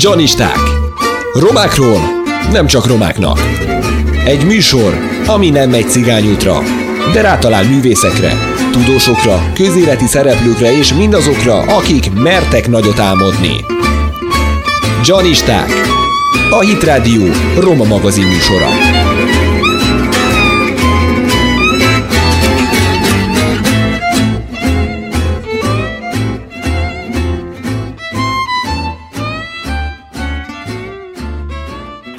Janisták. Romákról nem csak romáknak. Egy műsor, ami nem megy cigányútra, de rátalál művészekre, tudósokra, közéleti szereplőkre és mindazokra, akik mertek nagyot álmodni. Janisták. A Hit Radio Roma magazin műsora.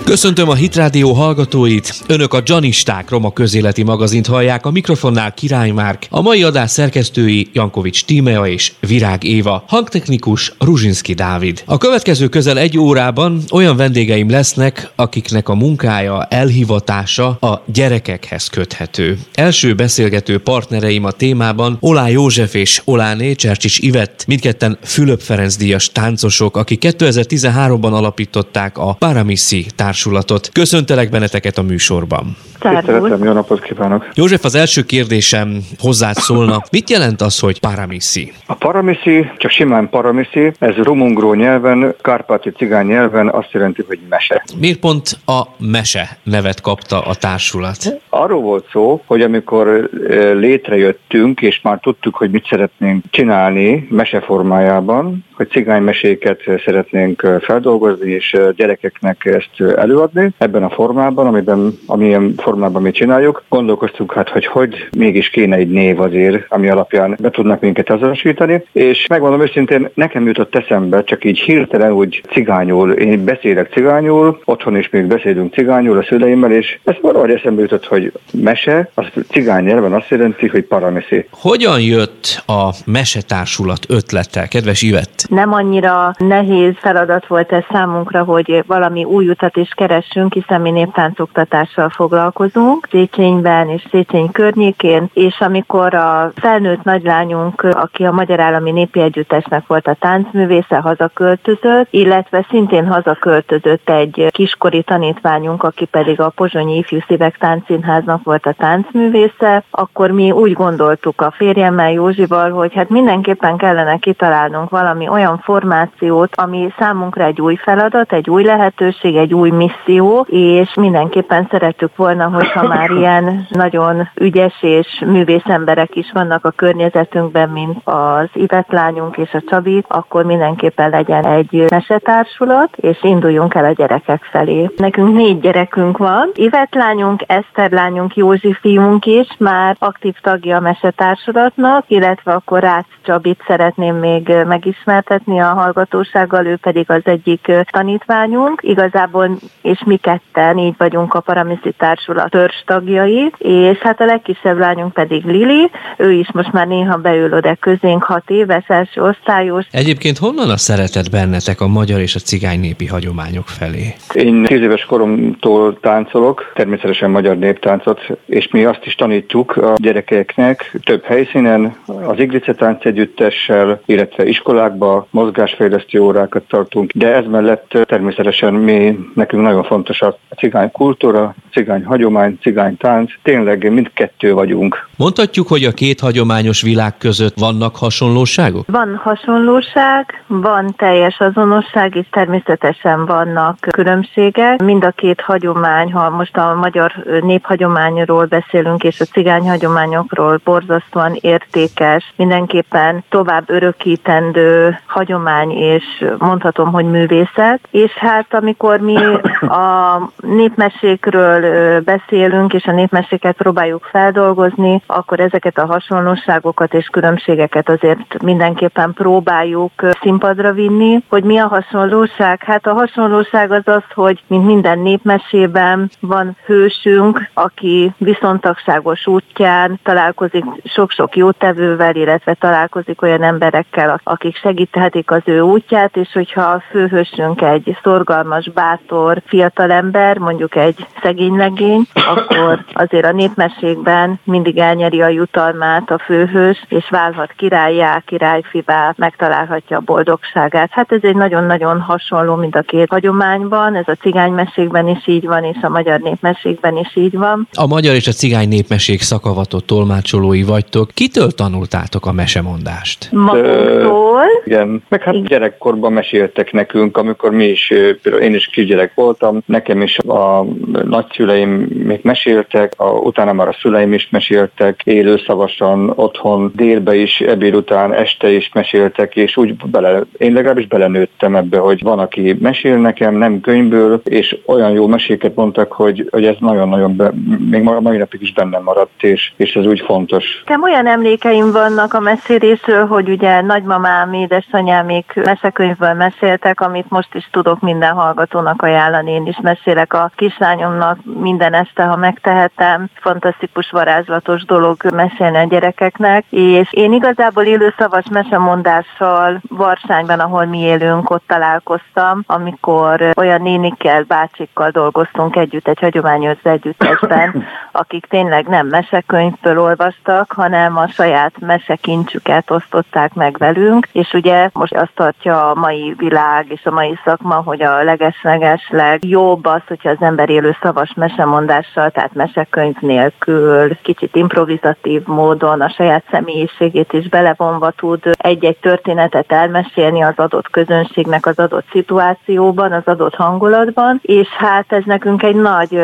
Köszöntöm a Hitrádió hallgatóit! Önök a Janisták Roma közéleti magazint hallják, a mikrofonnál Király Márk, a mai adás szerkesztői Jankovics Tímea és Virág Éva, hangtechnikus Ruzsinski Dávid. A következő közel egy órában olyan vendégeim lesznek, akiknek a munkája, elhivatása a gyerekekhez köthető. Első beszélgető partnereim a témában Olá József és Oláné Csercsics Ivett, mindketten Fülöp Ferenc díjas táncosok, akik 2013-ban alapították a Paramissi társ társulatot. Köszöntelek benneteket a műsorban. Szeretem, jó napot kívánok! József, az első kérdésem hozzád szólna. Mit jelent az, hogy paramiszi? A paramiszi, csak simán paramiszi, ez rumungró nyelven, kárpáti cigány nyelven azt jelenti, hogy mese. Miért pont a mese nevet kapta a társulat? Arról volt szó, hogy amikor létrejöttünk, és már tudtuk, hogy mit szeretnénk csinálni mese formájában, hogy cigánymeséket szeretnénk feldolgozni, és gyerekeknek ezt előadni ebben a formában, amiben, amilyen formában mi csináljuk. Gondolkoztunk hát, hogy hogy mégis kéne egy név azért, ami alapján be tudnak minket azonosítani, és megmondom őszintén, nekem jutott eszembe, csak így hirtelen úgy cigányul, én beszélek cigányul, otthon is még beszélünk cigányul a szüleimmel, és ez valahogy eszembe jutott, hogy mese, az cigány nyelven azt jelenti, hogy parameszi. Hogyan jött a mesetársulat ötlete, kedves Ivett? Nem annyira nehéz feladat volt ez számunkra, hogy valami új utat is keressünk, hiszen mi néptáncoktatással foglalkozunk Széchenyben és Szécheny környékén, és amikor a felnőtt nagylányunk, aki a Magyar Állami Népi Együttesnek volt a táncművésze, hazaköltözött, illetve szintén hazaköltözött egy kiskori tanítványunk, aki pedig a Pozsonyi Ifjú Szívek Táncszínháznak volt a táncművésze, akkor mi úgy gondoltuk a férjemmel Józsival, hogy hát mindenképpen kellene kitalálnunk valami olyan formációt, ami számunkra egy új feladat, egy új lehetőség, egy új misszió, és mindenképpen szerettük volna, hogyha már ilyen nagyon ügyes és művész emberek is vannak a környezetünkben, mint az Ivetlányunk és a Csabi, akkor mindenképpen legyen egy mesetársulat, és induljunk el a gyerekek felé. Nekünk négy gyerekünk van. Ivetlányunk, Eszter lányunk, Józsi fiunk is már aktív tagja a mesetársulatnak, illetve akkor Rácz Csabit szeretném még megismertetni a hallgatósággal, ő pedig az egyik tanítványunk. Igazából, és mi ketten így vagyunk a Paramiszi Társulat törzs tagjai, és hát a legkisebb lányunk pedig Lili, ő is most már néha beül oda közénk, hat éves, első osztályos. Egyébként honnan a szeretet bennetek a magyar és a cigány népi hagyományok felé? Én tíz éves koromtól táncolok, természetesen magyar néptáncot, és mi azt is tanítjuk a gyerekeknek több helyszínen, az Iglice tánc együttessel, illetve iskolákba mozgásfejlesztő órákat tartunk, de ez mellett természetesen mi, nekünk nagyon fontos a cigány kultúra, cigány hagyomány, cigány tánc, tényleg mindkettő vagyunk. Mondhatjuk, hogy a két hagyományos világ között vannak hasonlóságok? Van hasonlóság, van teljes azonosság, és természetesen vannak különbségek. Mind a két hagyomány, ha most a magyar néphagyományról beszélünk, és a cigány hagyományokról borzasztóan értékes, mindenképpen tovább örökítendő hagyomány, és mondhatom, hogy művészet. És hát amikor mi a népmesékről beszélünk, és a népmeséket próbáljuk feldolgozni, akkor ezeket a hasonlóságokat és különbségeket azért mindenképpen próbáljuk színpadra vinni. Hogy mi a hasonlóság? Hát a hasonlóság az az, hogy mint minden népmesében van hősünk, aki viszontagságos útján találkozik sok-sok jótevővel, illetve találkozik olyan emberekkel, akik segíthetik az ő útját, és hogyha a főhősünk egy szorgalmas, bátor fiatalember, mondjuk egy szegény legény, akkor azért a népmesékben mindig elnyeri a jutalmát a főhős, és válhat királyá, királyfivá, megtalálhatja a boldogságát. Hát ez egy nagyon-nagyon hasonló, mint a két hagyományban, ez a cigánymesékben is így van, és a magyar népmesékben is így van. A magyar és a cigány népmesék szakavatott tolmácsolói vagytok. Kitől tanultátok a mesemondást? Magunktól. Igen, meg hát gyerekkorban meséltek nekünk, amikor mi is, például én is kisgyerek voltam, nekem is a nagyszüleim még meséltek, a, utána már a szüleim is meséltek, élőszavasan otthon délbe is, ebéd után, este is meséltek, és úgy bele, én legalábbis belenőttem ebbe, hogy van, aki mesél nekem, nem könyvből, és olyan jó meséket mondtak, hogy, hogy ez nagyon-nagyon, be, még mai napig is bennem maradt, és, és ez úgy fontos. Nekem olyan emlékeim vannak a mesélésről, hogy ugye nagymamám, édesanyámék mesekönyvből meséltek, amit most is tudok minden hallgatónak ajánlani. Én is mesélek a kislányomnak minden este, ha megtehetem. Fantasztikus, varázslatos dolog mesélni a gyerekeknek. És én igazából élő szavas mesemondással Varsányban, ahol mi élünk, ott találkoztam, amikor olyan nénikkel, bácsikkal dolgoztunk együtt egy hagyományőrző együttesben, akik tényleg nem mesekönyvből olvastak, hanem a saját mesekincsüket osztották meg velünk, és ugye most azt tartja a mai világ és a mai szakma, hogy a legesleges legjobb az, hogyha az ember élő szavas mesemondással, tehát mesekönyv nélkül, kicsit improvizatív módon a saját személyiségét is belevonva tud egy-egy történetet elmesélni az adott közönségnek az adott szituációban, az adott hangulatban, és hát ez nekünk egy nagy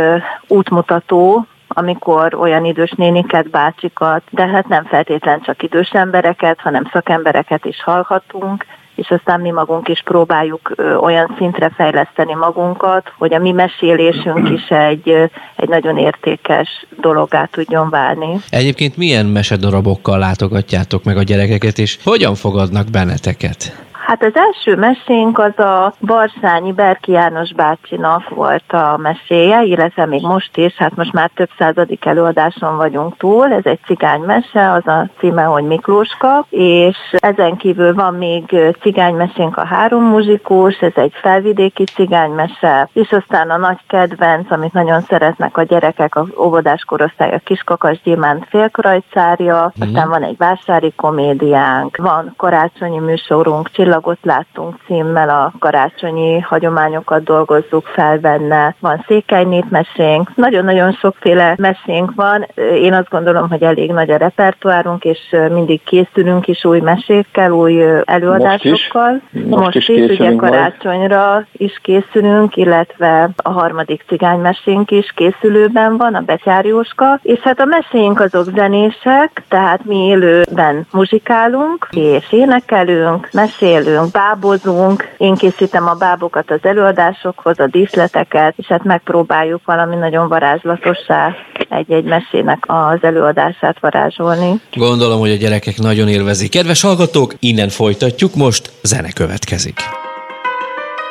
útmutató, amikor olyan idős néniket, bácsikat, de hát nem feltétlen csak idős embereket, hanem szakembereket is hallhatunk, és aztán mi magunk is próbáljuk olyan szintre fejleszteni magunkat, hogy a mi mesélésünk is egy, egy nagyon értékes dologá tudjon válni. Egyébként milyen mesedarabokkal látogatjátok meg a gyerekeket, és hogyan fogadnak benneteket? Hát az első mesénk az a Barsányi Berki János bácsinak volt a meséje, illetve még most is, hát most már több századik előadáson vagyunk túl, ez egy cigánymese, az a címe, hogy Miklóska, és ezen kívül van még cigánymesénk a három muzsikós, ez egy felvidéki cigánymese, és aztán a nagy kedvenc, amit nagyon szeretnek a gyerekek, a óvodás korosztály, a Kiskakas Gyémánt félkrajcárja, mm. aztán van egy vásári komédiánk, van karácsonyi műsorunk, Csillag csillagot láttunk címmel a karácsonyi hagyományokat dolgozzuk fel benne. Van székely népmesénk, nagyon-nagyon sokféle mesénk van. Én azt gondolom, hogy elég nagy a repertoárunk, és mindig készülünk is új mesékkel, új előadásokkal. Most is, most Most is, is ugye karácsonyra majd. is készülünk, illetve a harmadik cigánymesénk is készülőben van, a Betyárjóska, és hát a meséink azok zenések, tehát mi élőben muzsikálunk, és énekelünk, mesélünk, mesélünk, bábozunk, én készítem a bábokat az előadásokhoz, a díszleteket, és hát megpróbáljuk valami nagyon varázslatossá egy-egy mesének az előadását varázsolni. Gondolom, hogy a gyerekek nagyon élvezik. Kedves hallgatók, innen folytatjuk, most zene következik.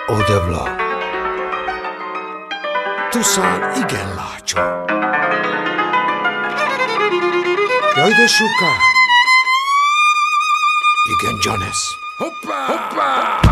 Odevla. Tuszán igen lácsó. Jaj, de soká! Igen, Jonas. Opa! Opa!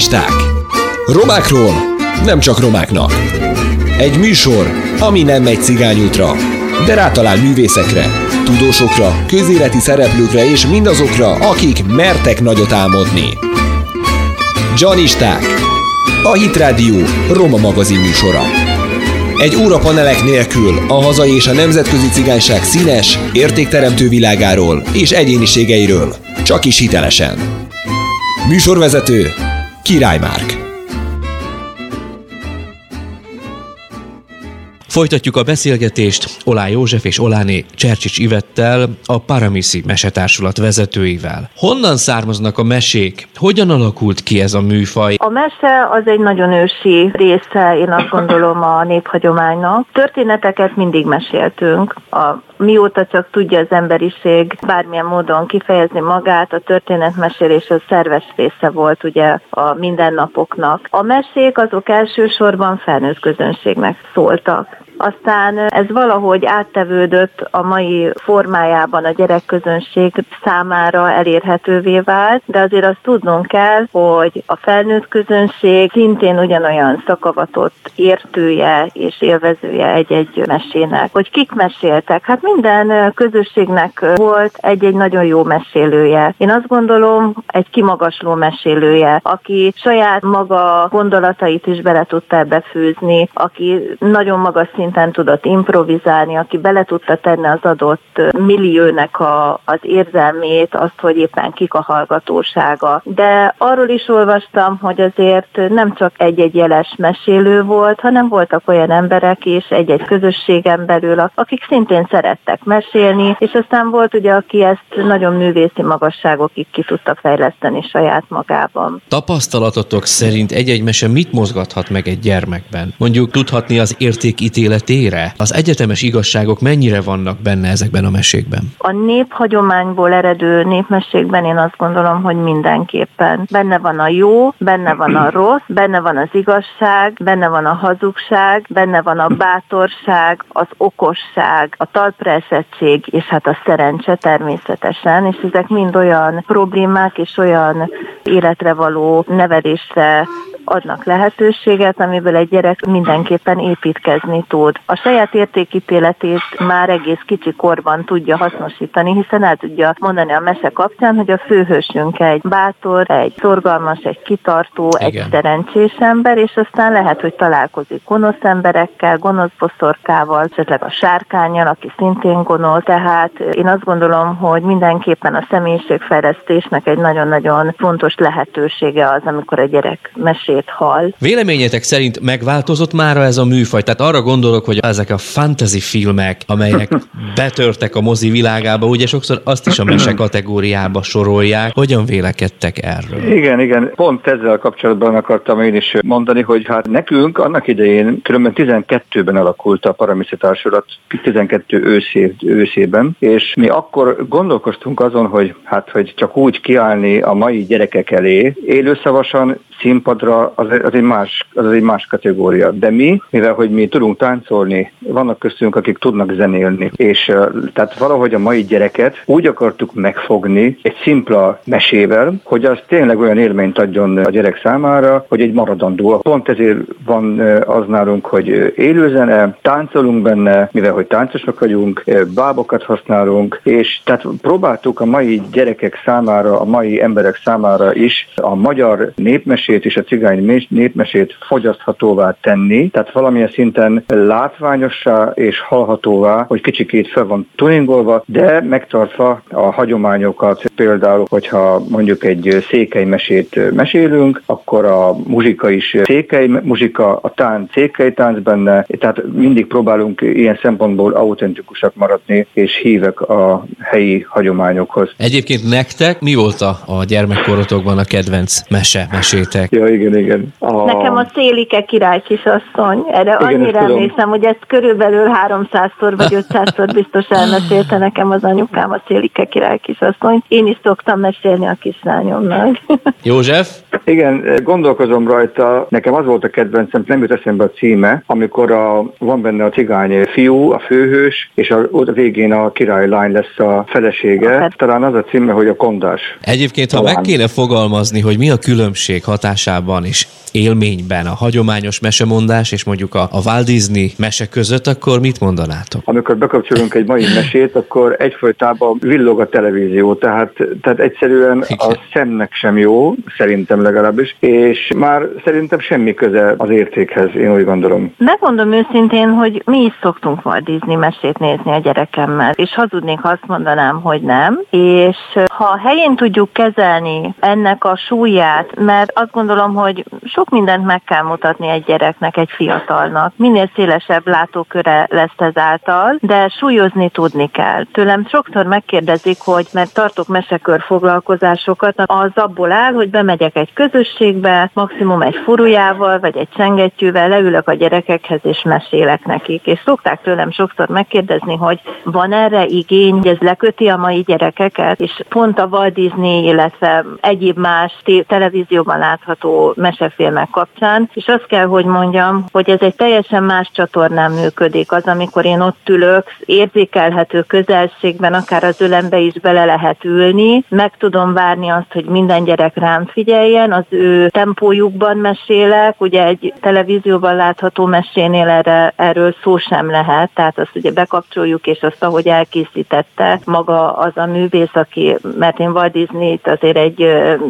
Janisták. Romákról nem csak romáknak. Egy műsor, ami nem megy cigányútra, de rátalál művészekre, tudósokra, közéleti szereplőkre és mindazokra, akik mertek nagyot álmodni. Janisták. A Hit Radio Roma magazin műsora. Egy óra panelek nélkül a hazai és a nemzetközi cigányság színes, értékteremtő világáról és egyéniségeiről, csak is hitelesen. Műsorvezető Király Márk. Folytatjuk a beszélgetést Olá József és Oláné Csercsics Ivettel, a Paramisi Mesetársulat vezetőivel. Honnan származnak a mesék? Hogyan alakult ki ez a műfaj? A mese az egy nagyon ősi része, én azt gondolom a néphagyománynak. Történeteket mindig meséltünk. A mióta csak tudja az emberiség bármilyen módon kifejezni magát, a történetmesélés a szerves része volt ugye a mindennapoknak. A mesék azok elsősorban felnőtt közönségnek szóltak. Aztán ez valahogy áttevődött a mai formájában a gyerekközönség számára elérhetővé vált, de azért azt tudnunk kell, hogy a felnőtt közönség szintén ugyanolyan szakavatott értője és élvezője egy-egy mesének. Hogy kik meséltek? Hát minden közösségnek volt egy-egy nagyon jó mesélője. Én azt gondolom, egy kimagasló mesélője, aki saját maga gondolatait is bele tudta ebbe fűzni, aki nagyon magas szint szinten tudott improvizálni, aki bele tudta tenni az adott milliónek a, az érzelmét, azt, hogy éppen kik a hallgatósága. De arról is olvastam, hogy azért nem csak egy-egy jeles mesélő volt, hanem voltak olyan emberek is egy-egy közösségen belül, akik szintén szerettek mesélni, és aztán volt ugye, aki ezt nagyon művészi magasságokig ki tudta fejleszteni saját magában. Tapasztalatotok szerint egy-egy mese mit mozgathat meg egy gyermekben? Mondjuk tudhatni az értékítélet életére? Az egyetemes igazságok mennyire vannak benne ezekben a mesékben? A néphagyományból eredő népmesékben én azt gondolom, hogy mindenképpen. Benne van a jó, benne van a rossz, benne van az igazság, benne van a hazugság, benne van a bátorság, az okosság, a talpresettség és hát a szerencse természetesen, és ezek mind olyan problémák és olyan életre való nevelésre adnak lehetőséget, amiből egy gyerek mindenképpen építkezni tud. A saját értékítéletét már egész kicsi korban tudja hasznosítani, hiszen el tudja mondani a mese kapcsán, hogy a főhősünk egy bátor, egy szorgalmas, egy kitartó, Igen. egy szerencsés ember, és aztán lehet, hogy találkozik gonosz emberekkel, gonosz boszorkával, esetleg a sárkányjal, aki szintén gonosz. Tehát én azt gondolom, hogy mindenképpen a személyiségfejlesztésnek egy nagyon-nagyon fontos lehetősége az, amikor a gyerek mesél hangjét hall. Véleményetek szerint megváltozott már ez a műfaj? Tehát arra gondolok, hogy ezek a fantasy filmek, amelyek betörtek a mozi világába, ugye sokszor azt is a mese kategóriába sorolják. Hogyan vélekedtek erről? Igen, igen. Pont ezzel kapcsolatban akartam én is mondani, hogy hát nekünk annak idején különben 12-ben alakult a Paramiszi Társulat, 12 őszé, őszében, és mi akkor gondolkoztunk azon, hogy hát, hogy csak úgy kiállni a mai gyerekek elé, élőszavasan színpadra az, az, egy más, az egy más kategória. De mi, mivel hogy mi tudunk táncolni, vannak köztünk, akik tudnak zenélni, és tehát valahogy a mai gyereket úgy akartuk megfogni egy szimpla mesével, hogy az tényleg olyan élményt adjon a gyerek számára, hogy egy maradandó. Pont ezért van az nálunk, hogy élőzene, táncolunk benne, mivel hogy táncosok vagyunk, bábokat használunk, és tehát próbáltuk a mai gyerekek számára, a mai emberek számára is a magyar népmesét népmesét és a cigány népmesét fogyaszthatóvá tenni, tehát valamilyen szinten látványossá és hallhatóvá, hogy kicsikét fel van tuningolva, de megtartva a hagyományokat. Például, hogyha mondjuk egy székely mesét mesélünk, akkor a muzsika is székely muzsika, a tánc székely tánc benne, tehát mindig próbálunk ilyen szempontból autentikusak maradni, és hívek a helyi hagyományokhoz. Egyébként nektek mi volt a, a gyermekkorotokban a kedvenc mese, mesétek? Gyerekek. Ja, igen, igen. A... Nekem a Szélike király kisasszony. Erre igen, annyira emlékszem, hogy ezt körülbelül 300-szor vagy 500-szor biztos elmesélte nekem az anyukám a Szélike király kisasszony. Én is szoktam mesélni a kislányomnak. József? Igen, gondolkozom rajta. Nekem az volt a kedvencem, nem jut eszembe a címe, amikor a, van benne a cigány fiú, a főhős, és a, a végén a királylány lesz a felesége. Talán az a címe, hogy a kondás. Egyébként, ha Talán. meg kéne fogalmazni, hogy mi a különbség határ választásában és élményben a hagyományos mesemondás és mondjuk a, a Walt Disney mese között, akkor mit mondanátok? Amikor bekapcsolunk egy mai mesét, akkor egyfolytában villog a televízió, tehát, tehát egyszerűen a szemnek sem jó, szerintem legalábbis, és már szerintem semmi köze az értékhez, én úgy gondolom. Megmondom őszintén, hogy mi is szoktunk Walt Disney mesét nézni a gyerekemmel, és hazudnék, ha azt mondanám, hogy nem, és ha helyén tudjuk kezelni ennek a súlyát, mert azt gondolom, hogy so sok mindent meg kell mutatni egy gyereknek, egy fiatalnak. Minél szélesebb látóköre lesz ezáltal, de súlyozni tudni kell. Tőlem sokszor megkérdezik, hogy mert tartok mesekör foglalkozásokat, az abból áll, hogy bemegyek egy közösségbe, maximum egy furujával, vagy egy csengettyűvel, leülök a gyerekekhez és mesélek nekik. És szokták tőlem sokszor megkérdezni, hogy van erre igény, hogy ez leköti a mai gyerekeket, és pont a Walt Disney, illetve egyéb más televízióban látható mesefilm filmek kapcsán, és azt kell, hogy mondjam, hogy ez egy teljesen más csatornán működik. Az, amikor én ott ülök, érzékelhető közelségben, akár az ölembe is bele lehet ülni, meg tudom várni azt, hogy minden gyerek rám figyeljen, az ő tempójukban mesélek, ugye egy televízióban látható mesénél erre, erről szó sem lehet, tehát azt ugye bekapcsoljuk, és azt, ahogy elkészítette maga az a művész, aki, mert én Walt Disney-t azért egy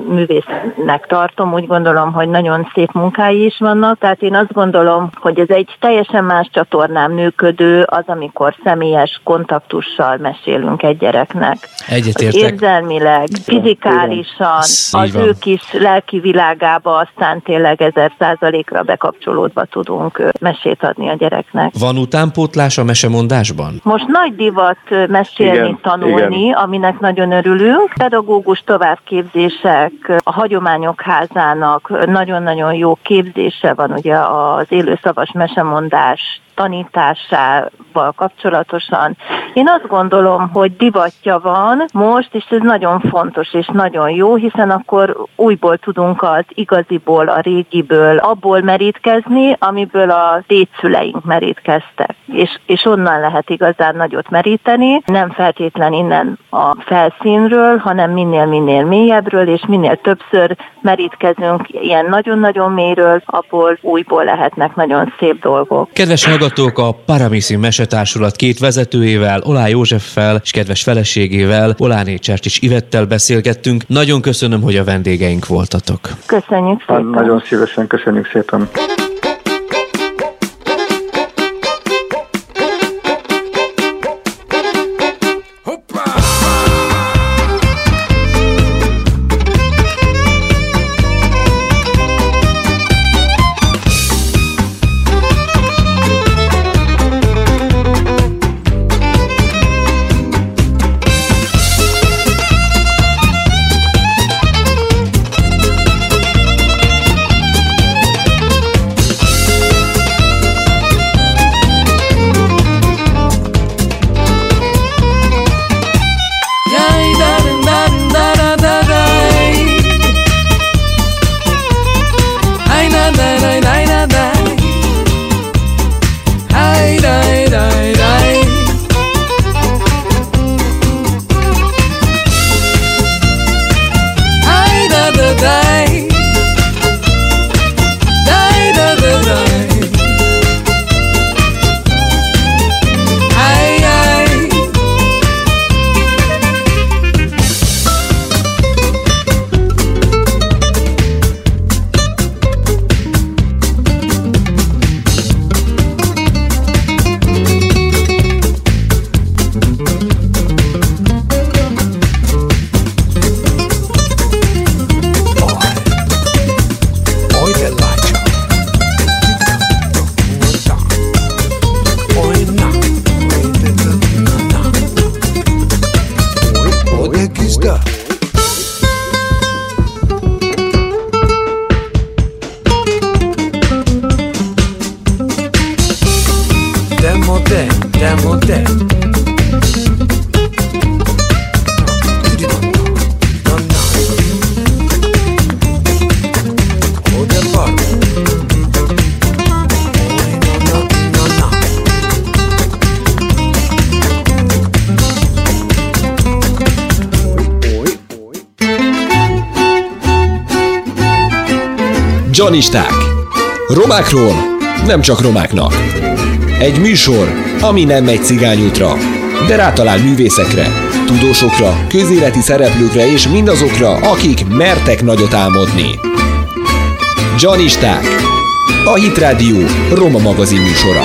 művésznek tartom, úgy gondolom, hogy nagyon szép munkái is vannak, tehát én azt gondolom, hogy ez egy teljesen más csatornán működő, az, amikor személyes kontaktussal mesélünk egy gyereknek. Egyetértek. Érzelmileg, fizikálisan, az ő kis lelki világába aztán tényleg ezer százalékra bekapcsolódva tudunk mesét adni a gyereknek. Van utánpótlás a mesemondásban? Most nagy divat mesélni, igen, tanulni, igen. aminek nagyon örülünk. Pedagógus továbbképzések, a hagyományok házának nagyon-nagyon nagyon jó képzése van ugye az élőszavas mesemondás tanításával kapcsolatosan. Én azt gondolom, hogy divatja van most, és ez nagyon fontos és nagyon jó, hiszen akkor újból tudunk az igaziból, a régiből, abból merítkezni, amiből a dédszüleink merítkeztek. És, és onnan lehet igazán nagyot meríteni, nem feltétlen innen a felszínről, hanem minél-minél mélyebbről, és minél többször merítkezünk ilyen nagyon-nagyon mélyről, abból újból lehetnek nagyon szép dolgok. Kedves hallgatók, a Paramisi Mesetársulat két vezetőjével, Olá Józseffel és kedves feleségével, Oláné is Ivettel beszélgettünk. Nagyon köszönöm, hogy a vendégeink voltatok. Köszönjük szépen. Nagyon szívesen, köszönjük szépen. Janisták. Romákról nem csak romáknak. Egy műsor, ami nem megy cigányútra, de rátalál művészekre, tudósokra, közéleti szereplőkre és mindazokra, akik mertek nagyot álmodni. Janisták. A Hit Radio Roma magazin műsora.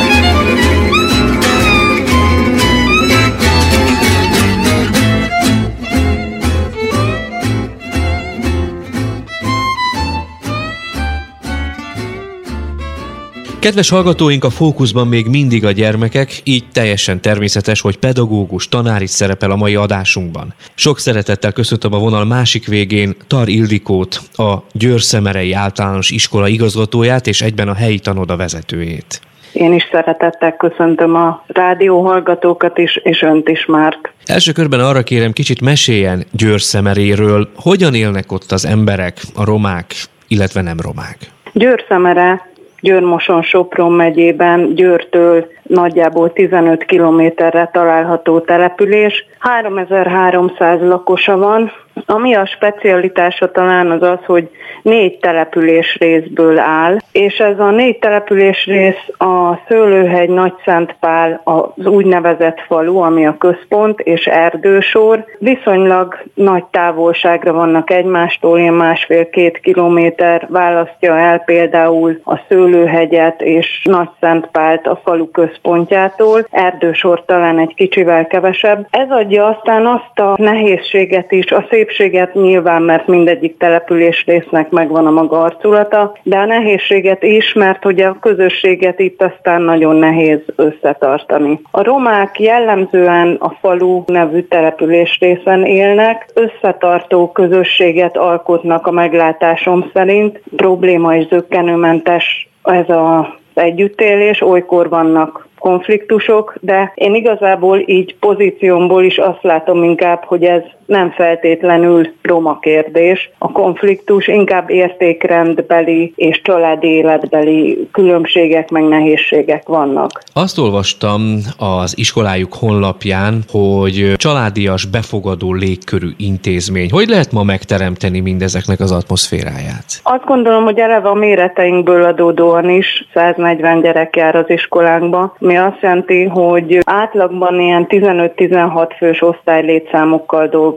Kedves hallgatóink, a fókuszban még mindig a gyermekek, így teljesen természetes, hogy pedagógus, tanár is szerepel a mai adásunkban. Sok szeretettel köszöntöm a vonal másik végén Tar Ildikót, a Győr-Szemerei Általános Iskola igazgatóját és egyben a helyi tanoda vezetőjét. Én is szeretettel köszöntöm a rádió hallgatókat is, és önt is, Márk. Első körben arra kérem, kicsit meséljen Győr-Szemeréről. Hogyan élnek ott az emberek, a romák, illetve nem romák? Győr-Szemere Győrmoson Sopron megyében Győrtől nagyjából 15 kilométerre található település. 3300 lakosa van, ami a specialitása talán az az, hogy négy település részből áll, és ez a négy település rész a Szőlőhegy, Nagyszentpál, az úgynevezett falu, ami a központ, és Erdősor. Viszonylag nagy távolságra vannak egymástól, ilyen másfél-két kilométer választja el például a Szőlőhegyet és Nagyszentpált a falu központjától. Erdősor talán egy kicsivel kevesebb. Ez adja aztán azt a nehézséget is, a szép szépséget nyilván, mert mindegyik település résznek megvan a maga arculata, de a nehézséget is, mert hogy a közösséget itt aztán nagyon nehéz összetartani. A romák jellemzően a falu nevű település részen élnek, összetartó közösséget alkotnak a meglátásom szerint, probléma és zöggenőmentes ez a együttélés, olykor vannak konfliktusok, de én igazából így pozíciómból is azt látom inkább, hogy ez nem feltétlenül roma kérdés. A konfliktus inkább értékrendbeli és családi életbeli különbségek meg nehézségek vannak. Azt olvastam az iskolájuk honlapján, hogy családias, befogadó légkörű intézmény. Hogy lehet ma megteremteni mindezeknek az atmoszféráját? Azt gondolom, hogy eleve a méreteinkből adódóan is 140 gyerek jár az iskolánkba, mi azt jelenti, hogy átlagban ilyen 15-16 fős osztálylétszámokkal dolgozunk.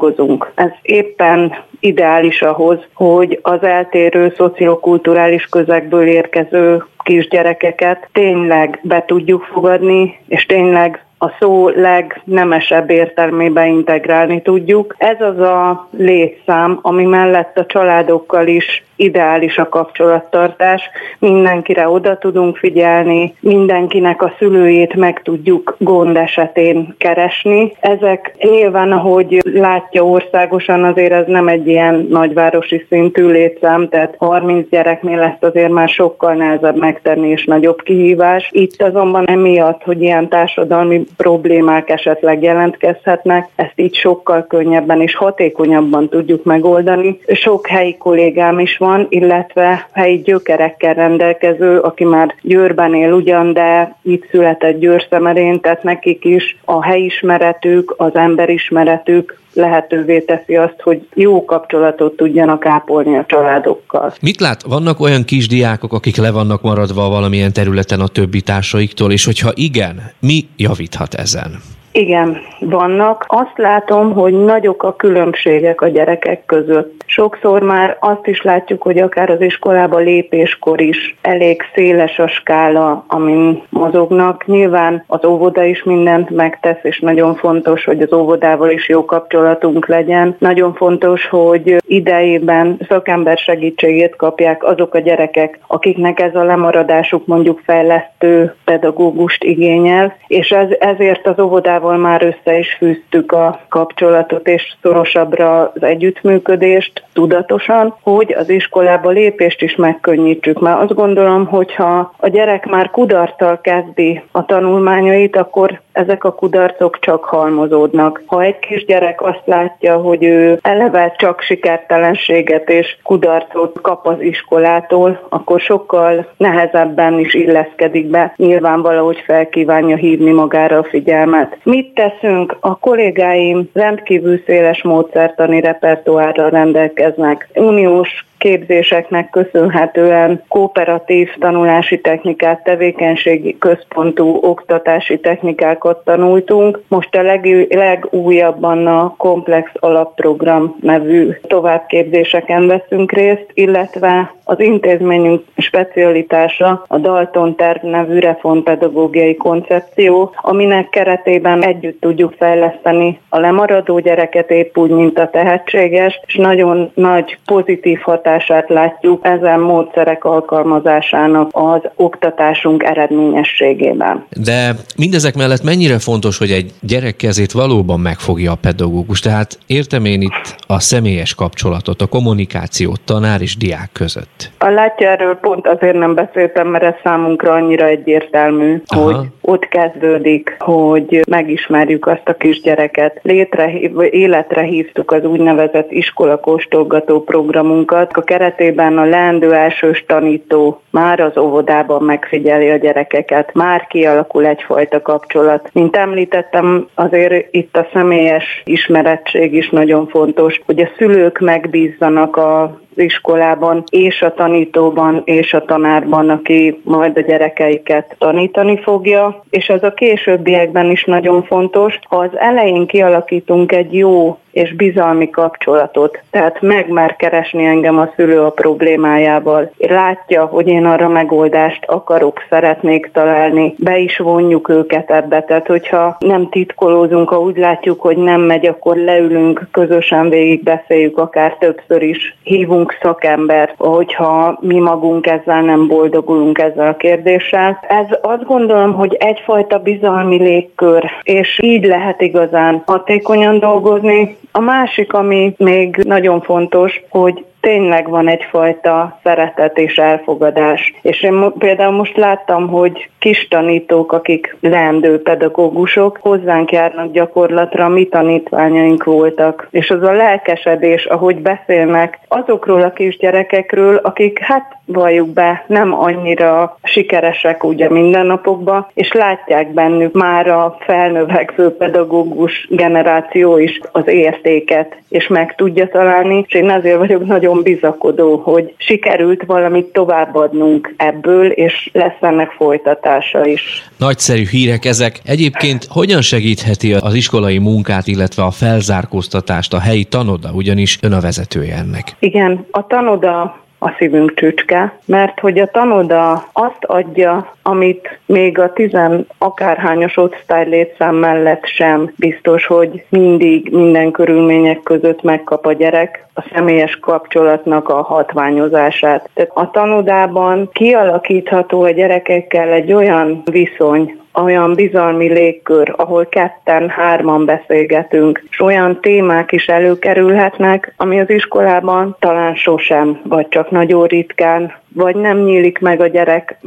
Ez éppen ideális ahhoz, hogy az eltérő szociokulturális közegből érkező kisgyerekeket tényleg be tudjuk fogadni, és tényleg a szó legnemesebb értelmébe integrálni tudjuk. Ez az a létszám, ami mellett a családokkal is ideális a kapcsolattartás, mindenkire oda tudunk figyelni, mindenkinek a szülőjét meg tudjuk gond esetén keresni. Ezek nyilván, ahogy látja országosan, azért ez nem egy ilyen nagyvárosi szintű létszám, tehát 30 gyereknél ezt azért már sokkal nehezebb megtenni és nagyobb kihívás. Itt azonban emiatt, hogy ilyen társadalmi problémák esetleg jelentkezhetnek, ezt így sokkal könnyebben és hatékonyabban tudjuk megoldani. Sok helyi kollégám is van, illetve helyi gyökerekkel rendelkező, aki már Győrben él ugyan, de itt született Győrszemerén, tehát nekik is a helyismeretük, az emberismeretük lehetővé teszi azt, hogy jó kapcsolatot tudjanak ápolni a családokkal. Mit lát, vannak olyan kisdiákok, akik le vannak maradva valamilyen területen a többi társaiktól, és hogyha igen, mi javíthat ezen? Igen, vannak. Azt látom, hogy nagyok a különbségek a gyerekek között. Sokszor már azt is látjuk, hogy akár az iskolába lépéskor is elég széles a skála, amin mozognak. Nyilván az óvoda is mindent megtesz, és nagyon fontos, hogy az óvodával is jó kapcsolatunk legyen. Nagyon fontos, hogy idejében szakember segítségét kapják azok a gyerekek, akiknek ez a lemaradásuk mondjuk fejlesztő pedagógust igényel, és ez, ezért az óvodával Amerikával már össze is fűztük a kapcsolatot és szorosabbra az együttműködést tudatosan, hogy az iskolába lépést is megkönnyítsük. Mert azt gondolom, hogyha a gyerek már kudarccal kezdi a tanulmányait, akkor ezek a kudarcok csak halmozódnak. Ha egy kisgyerek azt látja, hogy ő eleve csak sikertelenséget és kudarcot kap az iskolától, akkor sokkal nehezebben is illeszkedik be, nyilván valahogy felkívánja hívni magára a figyelmet. Mit teszünk? A kollégáim rendkívül széles módszertani repertoárral rendelkeznek. Uniós képzéseknek köszönhetően kooperatív tanulási technikát, tevékenységi központú oktatási technikákat tanultunk. Most a leg, legújabban a Komplex Alapprogram nevű továbbképzéseken veszünk részt, illetve az intézményünk specialitása a Dalton terv nevű reformpedagógiai koncepció, aminek keretében együtt tudjuk fejleszteni a lemaradó gyereket épp úgy, mint a tehetséges, és nagyon nagy pozitív hatását látjuk ezen módszerek alkalmazásának az oktatásunk eredményességében. De mindezek mellett mennyire fontos, hogy egy gyerek kezét valóban megfogja a pedagógus? Tehát értem én itt a személyes kapcsolatot, a kommunikációt tanár és diák között. A látja erről pont azért nem beszéltem, mert ez számunkra annyira egyértelmű, Aha. hogy ott kezdődik, hogy megismerjük azt a kisgyereket. Létre, életre hívtuk az úgynevezett iskolakóstolgató programunkat. A keretében a leendő elsős tanító már az óvodában megfigyeli a gyerekeket, már kialakul egyfajta kapcsolat. Mint említettem, azért itt a személyes ismerettség is nagyon fontos, hogy a szülők megbízzanak a iskolában, és a tanítóban, és a tanárban, aki majd a gyerekeiket tanítani fogja, és ez a későbbiekben is nagyon fontos. Ha az elején kialakítunk egy jó és bizalmi kapcsolatot. Tehát megmer keresni engem a szülő a problémájával. Látja, hogy én arra megoldást akarok, szeretnék találni. Be is vonjuk őket ebbe. Tehát, hogyha nem titkolózunk, ha úgy látjuk, hogy nem megy, akkor leülünk, közösen végig beszéljük, akár többször is. Hívunk szakembert, hogyha mi magunk ezzel nem boldogulunk ezzel a kérdéssel. Ez azt gondolom, hogy egyfajta bizalmi légkör, és így lehet igazán hatékonyan dolgozni, a másik, ami még nagyon fontos, hogy tényleg van egyfajta szeretet és elfogadás. És én például most láttam, hogy kis tanítók, akik leendő pedagógusok, hozzánk járnak gyakorlatra, mi tanítványaink voltak. És az a lelkesedés, ahogy beszélnek azokról a kisgyerekekről, akik hát valljuk be, nem annyira sikeresek ugye mindennapokban, és látják bennük már a felnövekvő pedagógus generáció is az értéket, és meg tudja találni, és én azért vagyok nagyon bizakodó, hogy sikerült valamit továbbadnunk ebből, és lesz ennek folytatása is. Nagyszerű hírek ezek. Egyébként hogyan segítheti az iskolai munkát, illetve a felzárkóztatást a helyi tanoda, ugyanis ön a vezetője ennek? Igen, a tanoda a szívünk csücske, mert hogy a tanoda azt adja, amit még a tizen akárhányos osztály létszám mellett sem biztos, hogy mindig minden körülmények között megkap a gyerek a személyes kapcsolatnak a hatványozását. Tehát a tanodában kialakítható a gyerekekkel egy olyan viszony, olyan bizalmi légkör, ahol ketten, hárman beszélgetünk, és olyan témák is előkerülhetnek, ami az iskolában talán sosem, vagy csak nagyon ritkán vagy nem nyílik meg a gyerek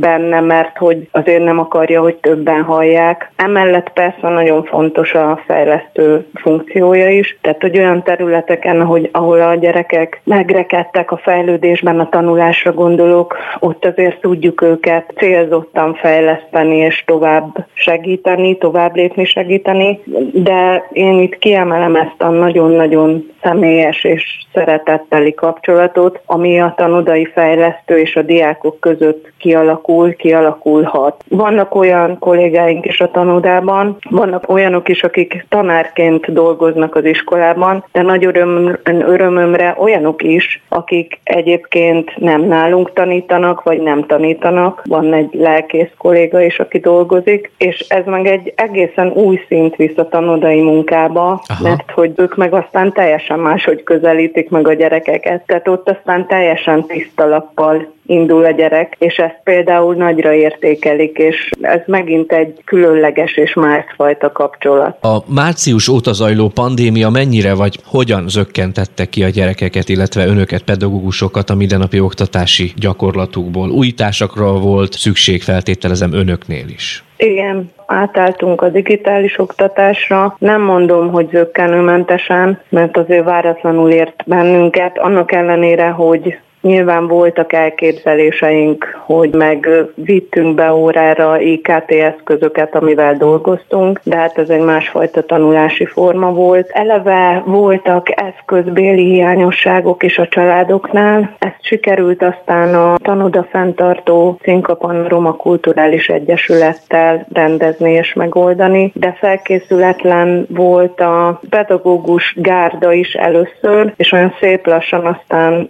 benne, mert hogy azért nem akarja, hogy többen hallják. Emellett persze nagyon fontos a fejlesztő funkciója is, tehát hogy olyan területeken, ahogy, ahol a gyerekek megrekedtek a fejlődésben, a tanulásra gondolok, ott azért tudjuk őket célzottan fejleszteni és tovább segíteni, tovább lépni segíteni, de én itt kiemelem ezt a nagyon-nagyon személyes és szeretetteli kapcsolatot, ami a tanodai fejlesztés fejlesztő és a diákok között kialakul, kialakulhat. Vannak olyan kollégáink is a tanodában, vannak olyanok is, akik tanárként dolgoznak az iskolában, de nagy öröm, örömömre olyanok is, akik egyébként nem nálunk tanítanak, vagy nem tanítanak. Van egy lelkész kolléga is, aki dolgozik, és ez meg egy egészen új szint visz a tanodai munkába, Aha. mert hogy ők meg aztán teljesen máshogy közelítik meg a gyerekeket. Tehát ott aztán teljesen tiszta lappal indul a gyerek, és ezt például nagyra értékelik, és ez megint egy különleges és másfajta kapcsolat. A március óta zajló pandémia mennyire vagy hogyan zökkentette ki a gyerekeket, illetve önöket, pedagógusokat a mindennapi oktatási gyakorlatukból? Újításokra volt szükség, feltételezem önöknél is. Igen, átálltunk a digitális oktatásra. Nem mondom, hogy zöggenőmentesen, mert azért váratlanul ért bennünket, annak ellenére, hogy Nyilván voltak elképzeléseink, hogy megvittünk be órára IKT eszközöket, amivel dolgoztunk, de hát ez egy másfajta tanulási forma volt. Eleve voltak eszközbéli hiányosságok is a családoknál. Ezt sikerült aztán a tanoda fenntartó Szinkapan Roma Kulturális Egyesülettel rendezni és megoldani, de felkészületlen volt a pedagógus gárda is először, és olyan szép lassan aztán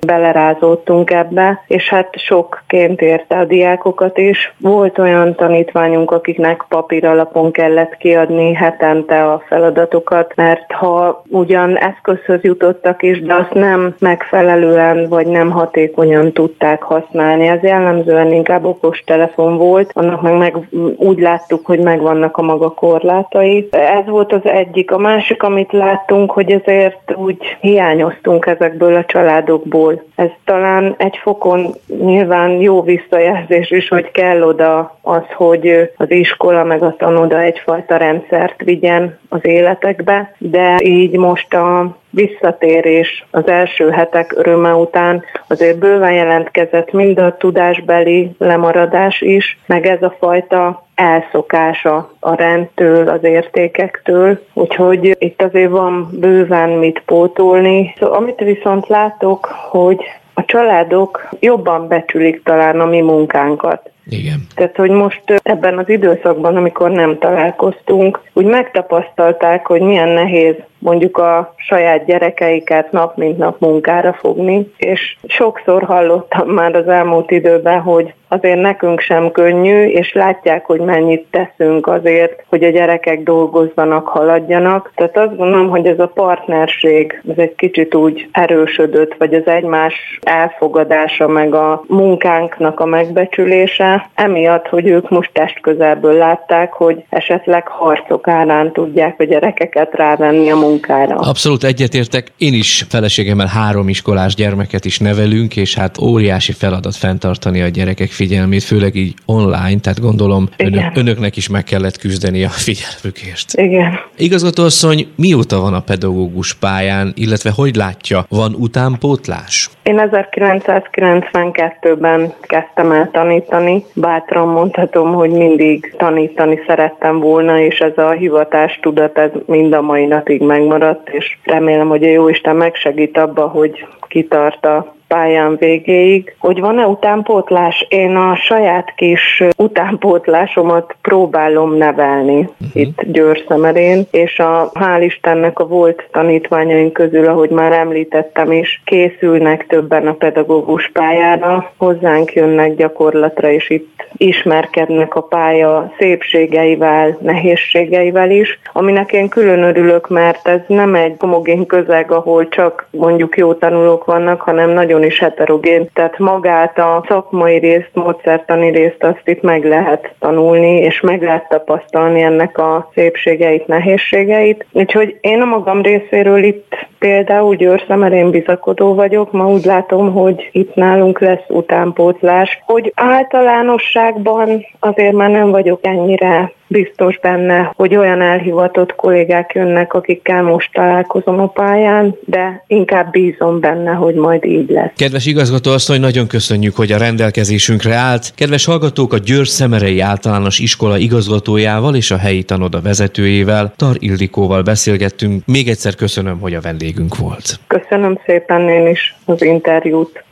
belerázódtunk ebbe, és hát sokként érte a diákokat is. Volt olyan tanítványunk, akiknek papír alapon kellett kiadni hetente a feladatokat, mert ha ugyan eszközhöz jutottak is, de azt nem megfelelően vagy nem hatékonyan tudták használni. Ez jellemzően inkább okos telefon volt, annak meg, meg úgy láttuk, hogy megvannak a maga korlátai. Ez volt az egyik. A másik, amit láttunk, hogy ezért úgy hiányoztunk ezekből a családokból. Ez talán egy fokon nyilván jó visszajelzés is, hogy kell oda az, hogy az iskola meg a tanoda egyfajta rendszert vigyen az életekbe, de így most a visszatérés az első hetek öröme után azért bőven jelentkezett mind a tudásbeli lemaradás is, meg ez a fajta elszokása a rendtől, az értékektől, úgyhogy itt azért van bőven mit pótolni. Szóval, amit viszont látok, hogy a családok jobban becsülik talán a mi munkánkat. Igen. Tehát, hogy most ebben az időszakban, amikor nem találkoztunk, úgy megtapasztalták, hogy milyen nehéz mondjuk a saját gyerekeiket nap mint nap munkára fogni, és sokszor hallottam már az elmúlt időben, hogy azért nekünk sem könnyű, és látják, hogy mennyit teszünk azért, hogy a gyerekek dolgozzanak, haladjanak. Tehát azt gondolom, hogy ez a partnerség, ez egy kicsit úgy erősödött, vagy az egymás elfogadása, meg a munkánknak a megbecsülése, emiatt, hogy ők most testközelből látták, hogy esetleg harcok árán tudják a gyerekeket rávenni a munkára. Abszolút egyetértek. Én is feleségemmel három iskolás gyermeket is nevelünk, és hát óriási feladat fenntartani a gyerekek figyelmét, főleg így online, tehát gondolom önök, önöknek is meg kellett küzdeni a figyelmükért. Igen. Igazgatóasszony, mióta van a pedagógus pályán, illetve hogy látja, van utánpótlás? Én 1992-ben kezdtem el tanítani. Bátran mondhatom, hogy mindig tanítani szerettem volna, és ez a hivatás tudat ez mind a mai napig megmaradt, és remélem, hogy a Jóisten megsegít abba, hogy kitart a pályán végéig. Hogy van-e utánpótlás? Én a saját kis utánpótlásomat próbálom nevelni uh-huh. itt Győr-Szemerén, és a hál' Istennek a volt tanítványaink közül, ahogy már említettem is, készülnek többen a pedagógus pályára, hozzánk jönnek gyakorlatra, és itt ismerkednek a pálya szépségeivel, nehézségeivel is, aminek én külön örülök, mert ez nem egy homogén közeg, ahol csak mondjuk jó tanulók vannak, hanem nagyon nagyon is heterogén, tehát magát a szakmai részt, módszertani részt azt itt meg lehet tanulni, és meg lehet tapasztalni ennek a szépségeit, nehézségeit. Úgyhogy én a magam részéről itt például Győrsze, mert én bizakodó vagyok, ma úgy látom, hogy itt nálunk lesz utánpótlás, hogy általánosságban azért már nem vagyok ennyire biztos benne, hogy olyan elhivatott kollégák jönnek, akikkel most találkozom a pályán, de inkább bízom benne, hogy majd így lesz. Kedves igazgató asszony, nagyon köszönjük, hogy a rendelkezésünkre állt. Kedves hallgatók, a Győr Szemerei Általános Iskola igazgatójával és a helyi tanoda vezetőjével, Tar Ildikóval beszélgettünk. Még egyszer köszönöm, hogy a vendégünk volt. Köszönöm szépen én is az interjút.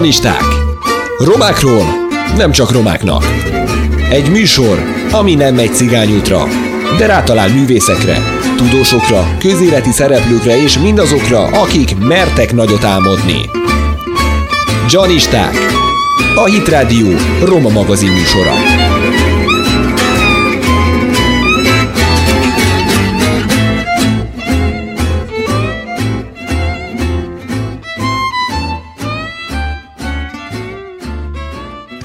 Janisták. Romákról nem csak romáknak. Egy műsor, ami nem megy cigányútra, de rátalál művészekre, tudósokra, közéleti szereplőkre és mindazokra, akik mertek nagyot álmodni. Janisták. A Hit Radio Roma magazin műsora.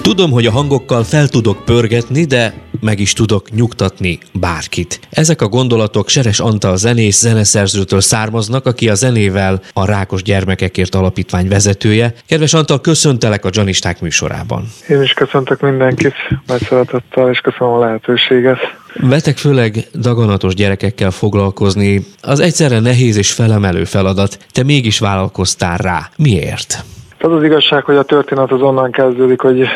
Tudom, hogy a hangokkal fel tudok pörgetni, de meg is tudok nyugtatni bárkit. Ezek a gondolatok Seres Antal zenész zeneszerzőtől származnak, aki a zenével a Rákos Gyermekekért Alapítvány vezetője. Kedves Antal, köszöntelek a Janisták műsorában. Én is köszöntök mindenkit nagy szeretettel, és köszönöm a lehetőséget. Vetek főleg daganatos gyerekekkel foglalkozni. Az egyszerre nehéz és felemelő feladat, te mégis vállalkoztál rá. Miért? Az az igazság, hogy a történet az onnan kezdődik, hogy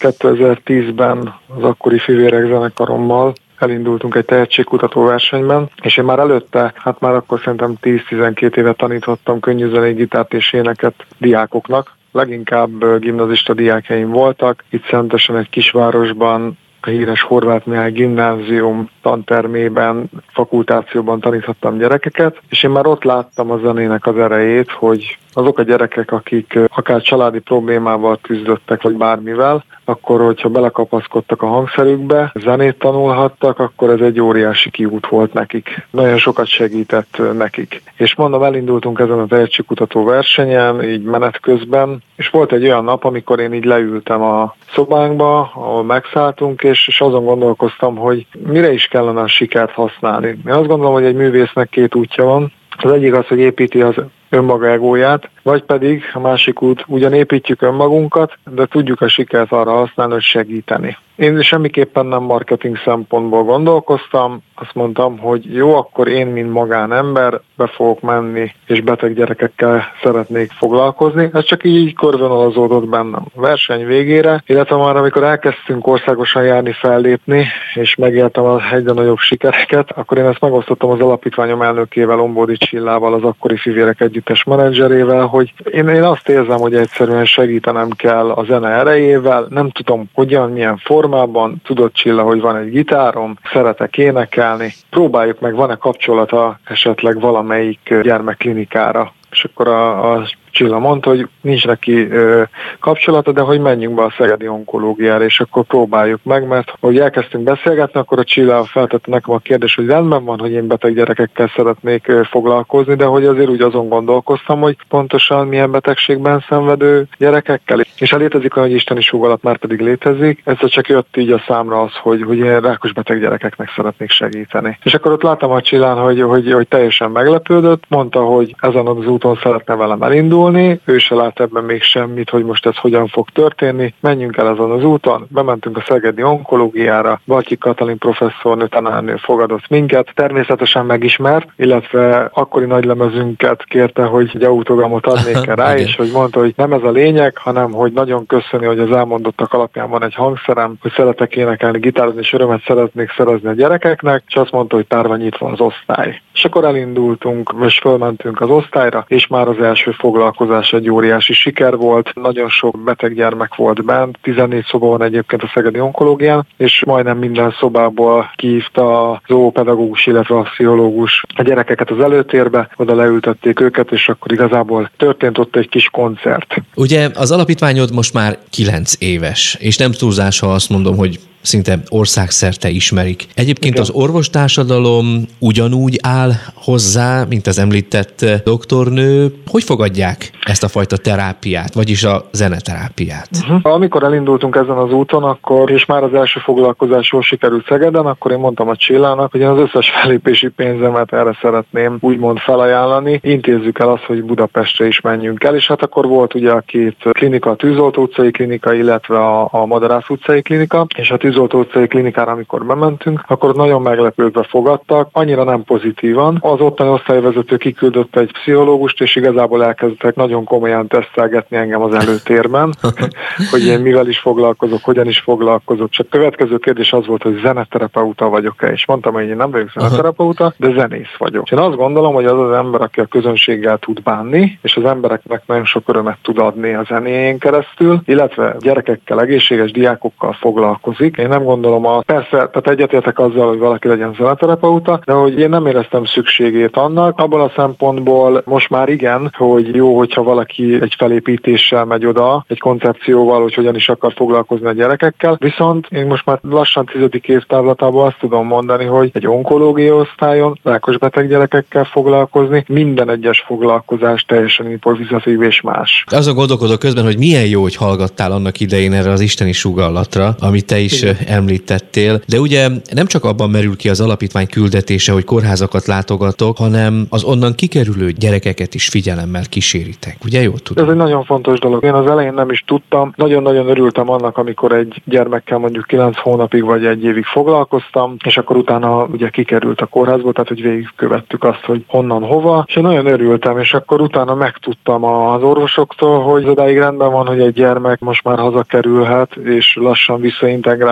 2010-ben az akkori fivérek zenekarommal elindultunk egy tehetségkutató versenyben, és én már előtte, hát már akkor szerintem 10-12 éve tanítottam könnyű gitárt és éneket diákoknak, leginkább gimnazista diákjaim voltak. Itt Szentesen egy kisvárosban a híres Horváth Mihály gimnázium tantermében, fakultációban taníthattam gyerekeket, és én már ott láttam a zenének az erejét, hogy azok a gyerekek, akik akár családi problémával küzdöttek, vagy bármivel, akkor, hogyha belekapaszkodtak a hangszerükbe, zenét tanulhattak, akkor ez egy óriási kiút volt nekik. Nagyon sokat segített nekik. És mondom, elindultunk ezen a tehetségkutató versenyen, így menet közben, és volt egy olyan nap, amikor én így leültem a szobánkba, ahol megszálltunk, és, és azon gondolkoztam, hogy mire is kellene a sikert használni. Én azt gondolom, hogy egy művésznek két útja van. Az egyik az, hogy építi az önmaga egóját, vagy pedig a másik út, ugyan építjük önmagunkat, de tudjuk a sikert arra használni, hogy segíteni. Én semmiképpen nem marketing szempontból gondolkoztam, azt mondtam, hogy jó, akkor én, mint magánember be fogok menni, és beteg gyerekekkel szeretnék foglalkozni. Ez csak így körvonalazódott bennem. A verseny végére, illetve már amikor elkezdtünk országosan járni, fellépni, és megéltem a egyre nagyobb sikereket, akkor én ezt megosztottam az alapítványom elnökével, Ombódi Csillával, az akkori fivérek együttes menedzserével, hogy én, én azt érzem, hogy egyszerűen segítenem kell a zene erejével, nem tudom hogyan, milyen formában, tudod Csilla, hogy van egy gitárom, szeretek énekelni, próbáljuk meg, van-e kapcsolata esetleg valamelyik gyermekklinikára, és akkor a, a Csilla mondta, hogy nincs neki ö, kapcsolata, de hogy menjünk be a szegedi onkológiára, és akkor próbáljuk meg, mert hogy elkezdtünk beszélgetni, akkor a Csilla feltette nekem a kérdés, hogy rendben van, hogy én beteg gyerekekkel szeretnék ö, foglalkozni, de hogy azért úgy azon gondolkoztam, hogy pontosan milyen betegségben szenvedő gyerekekkel. És ha létezik olyan, hogy isteni súgalat már pedig létezik, ez csak jött így a számra az, hogy, hogy én rákos beteg gyerekeknek szeretnék segíteni. És akkor ott láttam a Csillán, hogy, hogy, hogy teljesen meglepődött, mondta, hogy ezen az úton szeretne velem elindulni, indulni, ő se lát ebben még semmit, hogy most ez hogyan fog történni. Menjünk el azon az úton, bementünk a Szegedi onkológiára, Balki Katalin professzornő, tanárnő fogadott minket, természetesen megismert, illetve akkori nagylemezünket kérte, hogy egy autogramot adnék rá, és hogy mondta, hogy nem ez a lényeg, hanem hogy nagyon köszöni, hogy az elmondottak alapján van egy hangszerem, hogy szeretek énekelni, gitározni, és örömet szeretnék szerezni a gyerekeknek, és azt mondta, hogy tárva nyitva az osztály. És akkor elindultunk, és fölmentünk az osztályra, és már az első foglalkozás vállalkozás egy óriási siker volt, nagyon sok beteg gyermek volt bent, 14 szoba van egyébként a Szegedi Onkológián, és majdnem minden szobából kihívta a zoopedagógus, illetve a pszichológus a gyerekeket az előtérbe, oda leültették őket, és akkor igazából történt ott egy kis koncert. Ugye az alapítványod most már 9 éves, és nem túlzás, ha azt mondom, hogy szinte országszerte ismerik. Egyébként Igen. az orvostársadalom ugyanúgy áll hozzá, mint az említett doktornő. Hogy fogadják ezt a fajta terápiát, vagyis a zeneterápiát? Uh-huh. Amikor elindultunk ezen az úton, akkor, és már az első foglalkozásról sikerült Szegeden, akkor én mondtam a Csillának, hogy én az összes felépési pénzemet erre szeretném úgymond felajánlani. Intézzük el azt, hogy Budapestre is menjünk el, és hát akkor volt ugye a két klinika, a Tűzoltó utcai klinika, illetve a, a Madarász utcai klinika, és a Tűzoltó Tűzoltó utcai klinikára, amikor bementünk, akkor nagyon meglepődve fogadtak, annyira nem pozitívan. Az ottani osztályvezető kiküldött egy pszichológust, és igazából elkezdtek nagyon komolyan tesztelgetni engem az előtérben, hogy én mivel is foglalkozok, hogyan is foglalkozok. Csak következő kérdés az volt, hogy zeneterapeuta vagyok-e, és mondtam, hogy én nem vagyok zeneterapeuta, de zenész vagyok. És én azt gondolom, hogy az az ember, aki a közönséggel tud bánni, és az embereknek nagyon sok örömet tud adni a zenéjén keresztül, illetve gyerekekkel, egészséges diákokkal foglalkozik. Én nem gondolom, a, persze, tehát egyetértek azzal, hogy valaki legyen zeneterapeuta, de hogy én nem éreztem szükségét annak, abból a szempontból most már igen, hogy jó, hogyha valaki egy felépítéssel megy oda, egy koncepcióval, hogy hogyan is akar foglalkozni a gyerekekkel. Viszont én most már lassan tizedik évtávlatában azt tudom mondani, hogy egy onkológia osztályon rákos beteg gyerekekkel foglalkozni, minden egyes foglalkozás teljesen improvizatív és más. Azon gondolkodok közben, hogy milyen jó, hogy hallgattál annak idején erre az isteni sugallatra, amit te is. Említettél. De ugye nem csak abban merül ki az alapítvány küldetése, hogy kórházakat látogatok, hanem az onnan kikerülő gyerekeket is figyelemmel kíséritek. Ugye jó tudom? Ez egy nagyon fontos dolog. Én az elején nem is tudtam. Nagyon-nagyon örültem annak, amikor egy gyermekkel mondjuk 9 hónapig vagy egy évig foglalkoztam, és akkor utána ugye kikerült a kórházból, tehát hogy végigkövettük azt, hogy honnan hova, és én nagyon örültem, és akkor utána megtudtam az orvosoktól, hogy odáig rendben van, hogy egy gyermek most már hazakerülhet, és lassan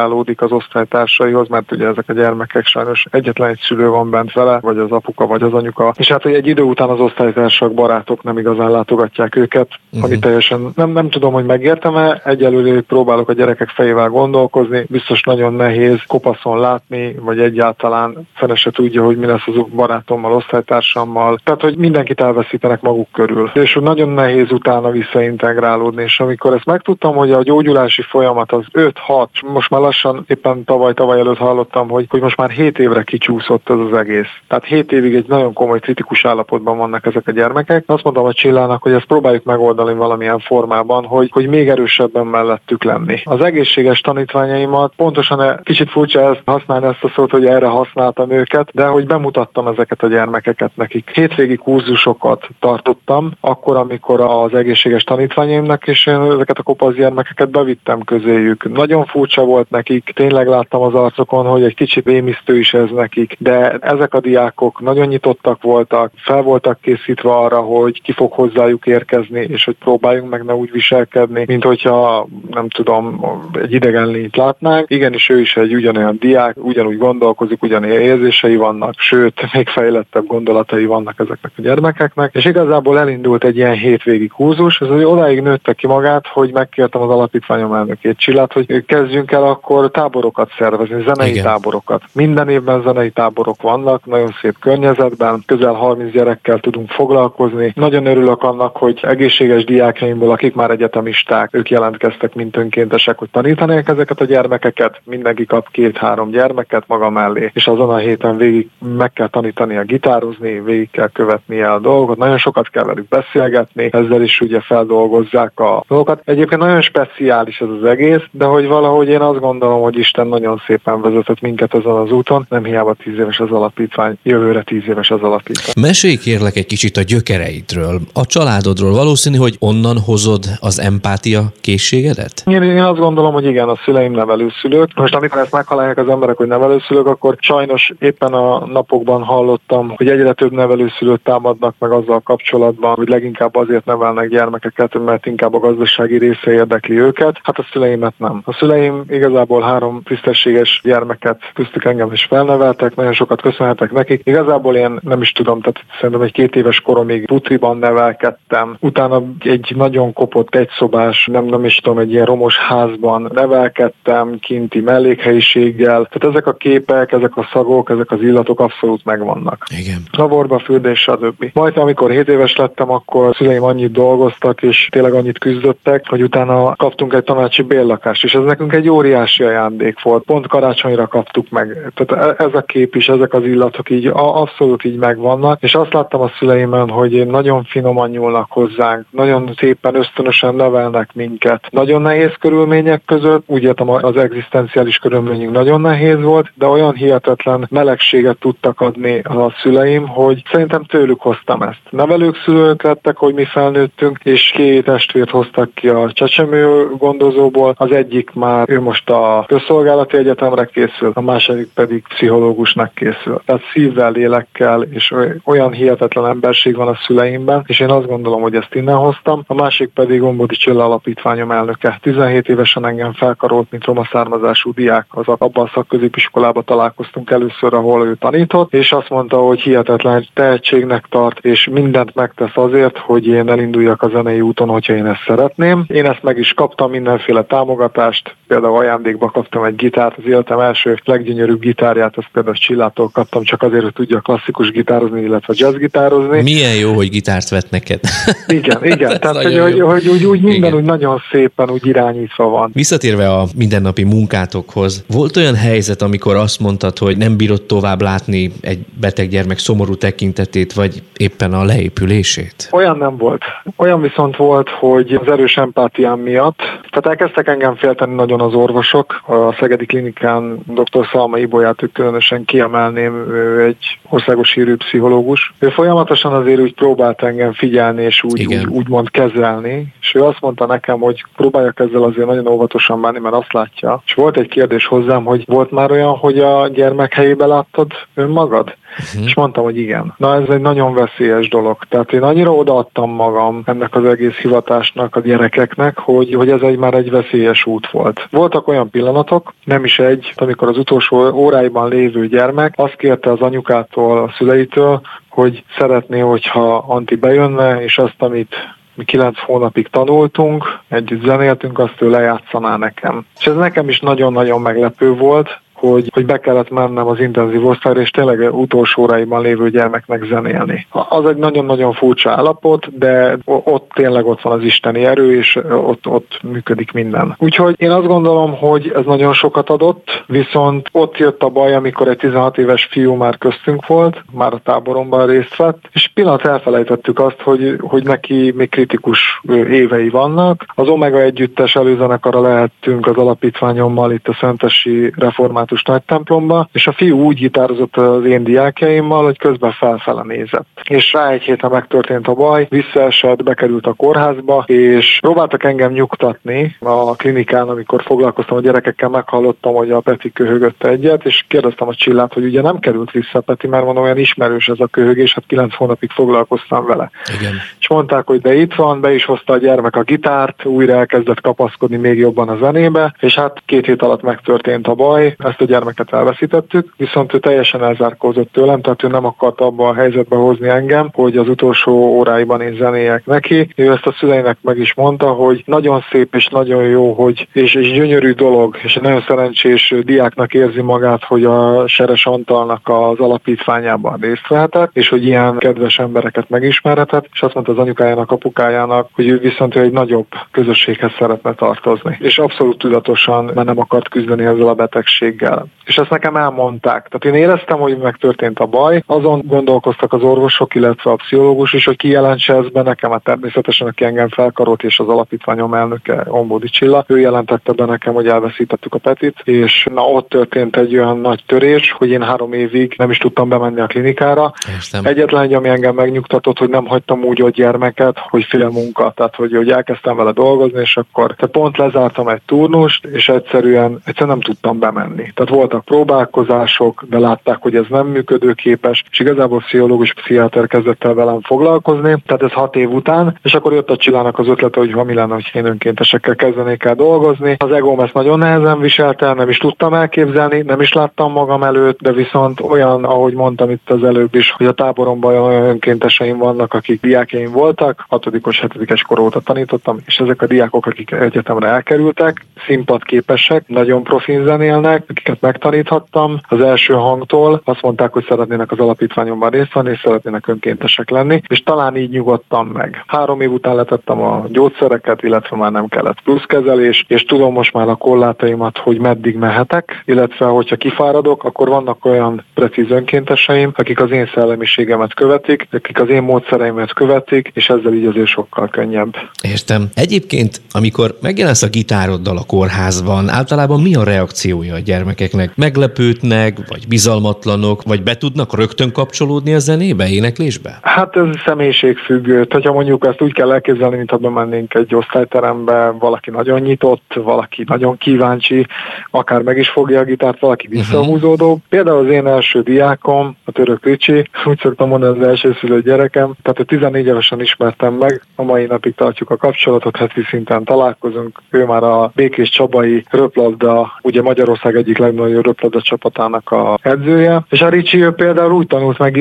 visszaintegrálódik az osztálytársaihoz, mert ugye ezek a gyermekek sajnos egyetlen egy szülő van bent vele, vagy az apuka, vagy az anyuka. És hát, hogy egy idő után az osztálytársak, barátok nem igazán látogatják őket, uh-huh. ami teljesen nem, nem tudom, hogy megértem-e, egyelőre próbálok a gyerekek fejével gondolkozni, biztos nagyon nehéz kopaszon látni, vagy egyáltalán fene se tudja, hogy mi lesz az barátommal, osztálytársammal. Tehát, hogy mindenkit elveszítenek maguk körül. És nagyon nehéz utána visszaintegrálódni, és amikor ezt megtudtam, hogy a gyógyulási folyamat az 5-6, most már lassan éppen tavaly-tavaly előtt hallottam, hogy, hogy most már 7 évre kicsúszott ez az egész. Tehát 7 évig egy nagyon komoly kritikus állapotban vannak ezek a gyermekek. Azt mondtam a Csillának, hogy ezt próbáljuk megoldani valamilyen formában, hogy, hogy még erősebben mellettük lenni. Az egészséges tanítványaimat pontosan e, kicsit furcsa ezt használni ezt a szót, hogy erre használtam őket, de hogy bemutattam ezeket a gyermekeket nekik. Hétvégi kurzusokat tartottam, akkor, amikor az egészséges tanítványaimnak, és én ezeket a kopasz gyermekeket bevittem közéjük. Nagyon furcsa volt nekik, tényleg láttam az arcokon, hogy egy kicsit rémisztő is ez nekik, de ezek a diákok nagyon nyitottak voltak, fel voltak készítve arra, hogy ki fog hozzájuk érkezni, és hogy próbáljunk meg ne úgy viselkedni, mint hogyha nem tudom, egy idegen lényt látnánk. Igenis ő is egy ugyanolyan diák, ugyanúgy gondolkozik, ugyanolyan érzései vannak, sőt, még fejlettebb gondolatai vannak ezeknek a gyermekeknek, és igazából elindult egy ilyen hétvégi kurzus, ez odáig nőtte ki magát, hogy megkértem az alapítványom elnökét Csillát, hogy kezdjünk el akkor táborokat szervezni, zenei Igen. táborokat. Minden évben zenei táborok vannak, nagyon szép környezetben, közel 30 gyerekkel tudunk foglalkozni. Nagyon örülök annak, hogy egészséges diákjaimból, akik már egyetemisták, ők jelentkeztek mint önkéntesek, hogy tanítanék ezeket a gyermekeket. Mindenki kap két-három gyermeket maga mellé, és azon a héten végig meg kell tanítani a gitározni, végig kell követni a dolgokat, nagyon sokat kell velük beszélgetni, ezzel is ugye feldolgozzák a dolgokat. Egyébként nagyon speciális ez az egész, de hogy valahogy én azt gondolom, hogy Isten nagyon szépen vezetett minket ezen az úton, nem hiába tíz éves az alapítvány, jövőre tíz éves az alapítvány. Mesélj kérlek egy kicsit a gyökereidről, a családodról. Valószínű, hogy onnan hozod az empátia készségedet? Én, én azt gondolom, hogy igen, a szüleim nevelőszülők. Most amikor ezt meghalálják az emberek, hogy nevelőszülők, akkor sajnos éppen a napokban hallottam, hogy egyre több nevelőszülőt támadnak meg azzal kapcsolatban, hogy leginkább azért nevelnek gyermekeket, mert inkább a gazdasági része érdekli őket. Hát a szüleimet nem. A szüleim igazából három tisztességes gyermeket köztük engem is felneveltek, nagyon sokat köszönhetek nekik. Igazából én nem is tudom, tehát szerintem egy két éves koromig putriban nevelkedtem. Utána egy nagyon kopott egyszobás, nem, nem is tudom, egy ilyen romos házban nevelkedtem, kinti mellékhelyiséggel. Tehát ezek a képek, ezek a szagok, ezek az illatok abszolút megvannak. Igen. Laborba, fürdés, stb. Majd amikor 7 éves lettem, akkor szüleim annyit dolgoztak, és tényleg annyit küzdöttek, hogy utána kaptunk egy tanácsi bérlakást, és ez nekünk egy óriási ajándék volt. Pont karácsonyra kaptuk meg. Tehát e- ez a kép is, ezek az illatok így abszolút így megvannak, és azt láttam a szüleimen, hogy nagyon finoman nyúlnak hozzánk, nagyon szépen ösztönösen nevelnek minket. Nagyon nehéz körülmények között, úgy értem az egzisztenciális körülményünk nagyon nehéz volt, de olyan hihetetlen melegséget tudtak adni a szüleim, hogy szerintem tőlük hoztam ezt. Nevelők szülők lettek, hogy mi felnőttünk, és két testvért hoztak ki a csecsemő gondozóból. Az egyik már, ő most a közszolgálati egyetemre készül, a második pedig pszichológusnak készül. Tehát szívvel, lélekkel, és olyan hihetetlen emberség van a szüleimben, és én azt gondolom, hogy ezt innen hoztam. A másik pedig Ombodi Csilla Alapítványom elnöke. 17 évesen engem felkarolt, mint roma származású diák. Az abban a szakközépiskolában találkoztunk először, ahol ő tanított, és azt mondta, hogy hihetetlen tehetségnek tart, és mindent megtesz azért, hogy én elinduljak a zenei úton, hogyha én ezt szeretném. Én ezt meg is kaptam mindenféle támogatást, például ajándékba kaptam egy gitárt, az életem első leggyönyörűbb gitárját, azt például Csillától kaptam, csak azért, hogy tudja klasszikus gitározni, illetve gitározni. Milyen jó, hogy gitárt vett neked. Igen, igen. Tehát, hogy, hogy, hogy, úgy, úgy minden igen. úgy nagyon szépen úgy irányítva van. Visszatérve a mindennapi munkátokhoz, volt olyan helyzet, amikor azt mondtad, hogy nem bírod tovább látni egy beteg gyermek szomorú tekintetét, vagy éppen a leépülését? Olyan nem volt. Olyan viszont volt, hogy az erős empátiám miatt, tehát elkezdtek engem félteni nagyon az orvosok. A Szegedi Klinikán dr. Szalma Ibolyát ők különösen kiemelném, ő egy országos hírű pszichológus. Ő folyamatosan azért úgy próbált engem figyelni, és úgy, úgy, úgymond kezelni, és ő azt mondta nekem, hogy próbáljak ezzel azért nagyon óvatosan bánni, mert azt látja. És volt egy kérdés hozzám, hogy volt már olyan, hogy a gyermek helyébe láttad önmagad? Uh-huh. És mondtam, hogy igen. Na ez egy nagyon veszélyes dolog. Tehát én annyira odaadtam magam ennek az egész hivatásnak, a gyerekeknek, hogy, hogy ez egy már egy veszélyes út volt. Voltak olyan pillanatok, nem is egy, amikor az utolsó óráiban lévő gyermek azt kérte az anyukától, a szüleitől, hogy szeretné, hogyha Anti bejönne, és azt, amit mi kilenc hónapig tanultunk, együtt zenéltünk, azt ő lejátszaná nekem. És ez nekem is nagyon-nagyon meglepő volt, hogy, hogy be kellett mennem az intenzív osztályra, és tényleg utolsó óráiban lévő gyermeknek zenélni. Az egy nagyon-nagyon furcsa állapot, de ott tényleg ott van az isteni erő, és ott, ott működik minden. Úgyhogy én azt gondolom, hogy ez nagyon sokat adott, viszont ott jött a baj, amikor egy 16 éves fiú már köztünk volt, már a táboromban részt vett, és pillanat elfelejtettük azt, hogy, hogy neki még kritikus évei vannak. Az Omega együttes előzenekarra lehettünk az alapítványommal itt a Szentesi Reformát református nagy templomba, és a fiú úgy gitározott az én diákjaimmal, hogy közben felfele nézett. És rá egy héten megtörtént a baj, visszaesett, bekerült a kórházba, és próbáltak engem nyugtatni a klinikán, amikor foglalkoztam a gyerekekkel, meghallottam, hogy a Peti köhögött egyet, és kérdeztem a Csillát, hogy ugye nem került vissza Peti, mert van olyan ismerős ez a köhögés, hát kilenc hónapig foglalkoztam vele. Igen. És mondták, hogy de itt van, be is hozta a gyermek a gitárt, újra elkezdett kapaszkodni még jobban a zenébe, és hát két hét alatt megtörtént a baj, ezt a gyermeket elveszítettük, viszont ő teljesen elzárkózott tőlem, tehát ő nem akart abba a helyzetbe hozni engem, hogy az utolsó óráiban én zenéjek neki. Ő ezt a szüleinek meg is mondta, hogy nagyon szép és nagyon jó, hogy és, és gyönyörű dolog, és nagyon szerencsés diáknak érzi magát, hogy a Seres Antalnak az alapítványában részt vehetett, és hogy ilyen kedves embereket megismerhetett, és azt mondta az anyukájának, apukájának, hogy ő viszont ő egy nagyobb közösséghez szeretne tartozni. És abszolút tudatosan, mert nem akart küzdeni ezzel a betegséggel betegséggel. És ezt nekem elmondták. Tehát én éreztem, hogy megtörtént a baj. Azon gondolkoztak az orvosok, illetve a pszichológus is, hogy kijelentse ezt be nekem, hát természetesen aki engem felkarolt, és az alapítványom elnöke Ombodi Csilla. Ő jelentette be nekem, hogy elveszítettük a Petit, és na ott történt egy olyan nagy törés, hogy én három évig nem is tudtam bemenni a klinikára. Értem. Egyetlen egy, ami engem megnyugtatott, hogy nem hagytam úgy a gyermeket, hogy fél munka, tehát hogy, hogy elkezdtem vele dolgozni, és akkor tehát pont lezártam egy turnust, és egyszerűen, egyszerűen nem tudtam bemenni. Tehát voltak próbálkozások, de látták, hogy ez nem működőképes, és igazából pszichológus, pszichiáter kezdett el velem foglalkozni, tehát ez hat év után, és akkor jött a Csillának az ötlete, hogy ha mi lenne, hogy én önkéntesekkel kezdenék el dolgozni. Az egóm ezt nagyon nehezen viselte, nem is tudtam elképzelni, nem is láttam magam előtt, de viszont olyan, ahogy mondtam itt az előbb is, hogy a táboromban olyan önkénteseim vannak, akik diákjaim voltak, hatodikos, hetedikes kor óta tanítottam, és ezek a diákok, akik egyetemre elkerültek, színpadképesek, nagyon profin zenélnek, akiket megtaníthattam az első hangtól, azt mondták, hogy szeretnének az alapítványomban részt venni, és szeretnének önkéntesek lenni, és talán így nyugodtam meg. Három év után letettem a gyógyszereket, illetve már nem kellett pluszkezelés, és tudom most már a korlátaimat, hogy meddig mehetek, illetve hogyha kifáradok, akkor vannak olyan precíz önkénteseim, akik az én szellemiségemet követik, akik az én módszereimet követik, és ezzel így azért sokkal könnyebb. Értem. Egyébként, amikor megjelensz a gitároddal a kórházban, általában mi a reakciója a gyermek gyermekeknek? Meglepődnek, vagy bizalmatlanok, vagy be tudnak rögtön kapcsolódni a zenébe, éneklésbe? Hát ez személyiségfüggő. Ha mondjuk ezt úgy kell elképzelni, mintha bemennénk egy osztályterembe, valaki nagyon nyitott, valaki nagyon kíváncsi, akár meg is fogja a gitárt, valaki mhm. visszahúzódó. Uh-huh. Például az én első diákom, a török Ricsi, úgy szoktam mondani az első szülő gyerekem, tehát a 14 évesen ismertem meg, a mai napig tartjuk a kapcsolatot, heti szinten találkozunk. Ő már a Békés Csabai röplabda, ugye Magyarország egyik legnagyobb röplabda csapatának a edzője. És a Ricsi ő például úgy tanult meg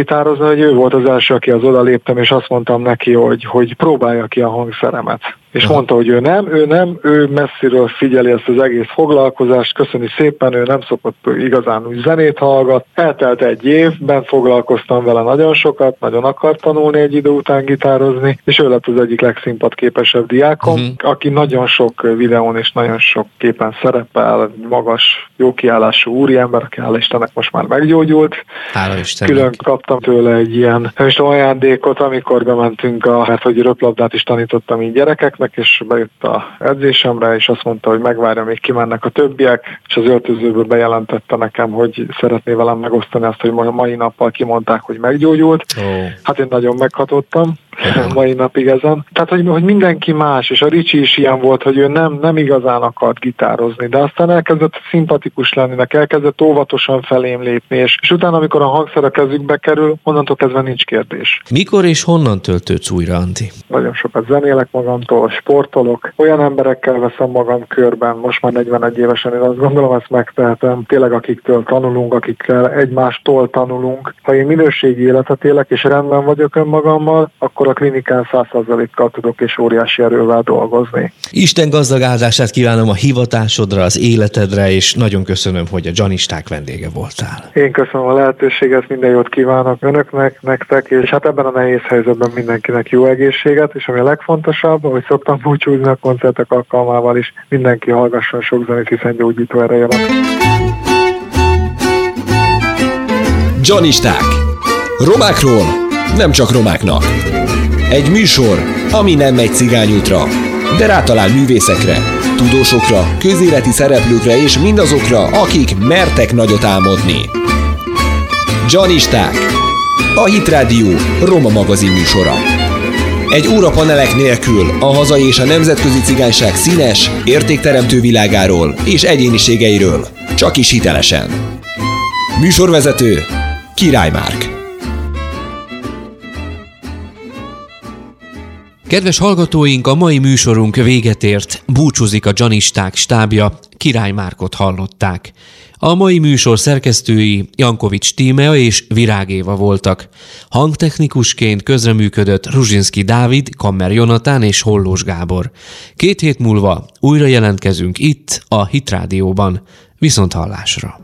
hogy ő volt az első, aki az oda és azt mondtam neki, hogy, hogy próbálja ki a hangszeremet és mondta, hogy ő nem, ő nem, ő messziről figyeli ezt az egész foglalkozást, köszöni szépen, ő nem szokott igazán úgy zenét hallgat. Eltelt egy évben, foglalkoztam vele nagyon sokat, nagyon akart tanulni egy idő után gitározni, és ő lett az egyik legszimpatképesebb diákom, uh-huh. aki nagyon sok videón és nagyon sok képen szerepel, magas, jó kiállású úriember, aki hála Istennek most már meggyógyult. Hála Istennek. Külön kaptam tőle egy ilyen nem is ajándékot, amikor bementünk, a, hát hogy röplabdát is tanítottam így gyerekeknek, edzésnek, és bejött a edzésemre, és azt mondta, hogy megvárja, még kimennek a többiek, és az öltözőből bejelentette nekem, hogy szeretné velem megosztani azt, hogy mai nappal kimondták, hogy meggyógyult. Oh. Hát én nagyon meghatottam mai napig ezen. Tehát, hogy, hogy mindenki más, és a Ricsi is ilyen volt, hogy ő nem, nem igazán akart gitározni, de aztán elkezdett szimpatikus lenni, elkezdett óvatosan felém lépni, és, és utána, amikor a hangszer a kezükbe kerül, onnantól kezdve nincs kérdés. Mikor és honnan töltődsz újra, Anti? Nagyon sokat zenélek magamtól, sportolok, olyan emberekkel veszem magam körben, most már 41 évesen én azt gondolom, ezt megtehetem, tényleg akiktől tanulunk, akikkel egymástól tanulunk. Ha én minőségi életet élek és rendben vagyok önmagammal, akkor a klinikán 100%-kal tudok és óriási erővel dolgozni. Isten gazdag áldását kívánom a hivatásodra, az életedre, és nagyon köszönöm, hogy a Janisták vendége voltál. Én köszönöm a lehetőséget, minden jót kívánok önöknek, nektek, és hát ebben a nehéz helyzetben mindenkinek jó egészséget, és ami a legfontosabb, ahogy szoktam búcsúzni a koncertek alkalmával is. Mindenki hallgasson sok zenét, hiszen gyógyító ereje van. Janisták. Romákról nem csak romáknak. Egy műsor, ami nem megy cigányútra, de rátalál művészekre, tudósokra, közéleti szereplőkre és mindazokra, akik mertek nagyot álmodni. Janisták. A Hit Radio Roma magazin műsora. Egy órapanelek nélkül a hazai és a nemzetközi cigányság színes, értékteremtő világáról és egyéniségeiről. Csak is hitelesen. Műsorvezető Király Márk. Kedves hallgatóink, a mai műsorunk véget ért. Búcsúzik a Janisták stábja, Király Márkot hallották. A mai műsor szerkesztői Jankovics Tímea és Virág Éva voltak. Hangtechnikusként közreműködött Ruzsinski Dávid, Kammer Jonatán és Hollós Gábor. Két hét múlva újra jelentkezünk itt, a Hitrádióban. Viszont hallásra!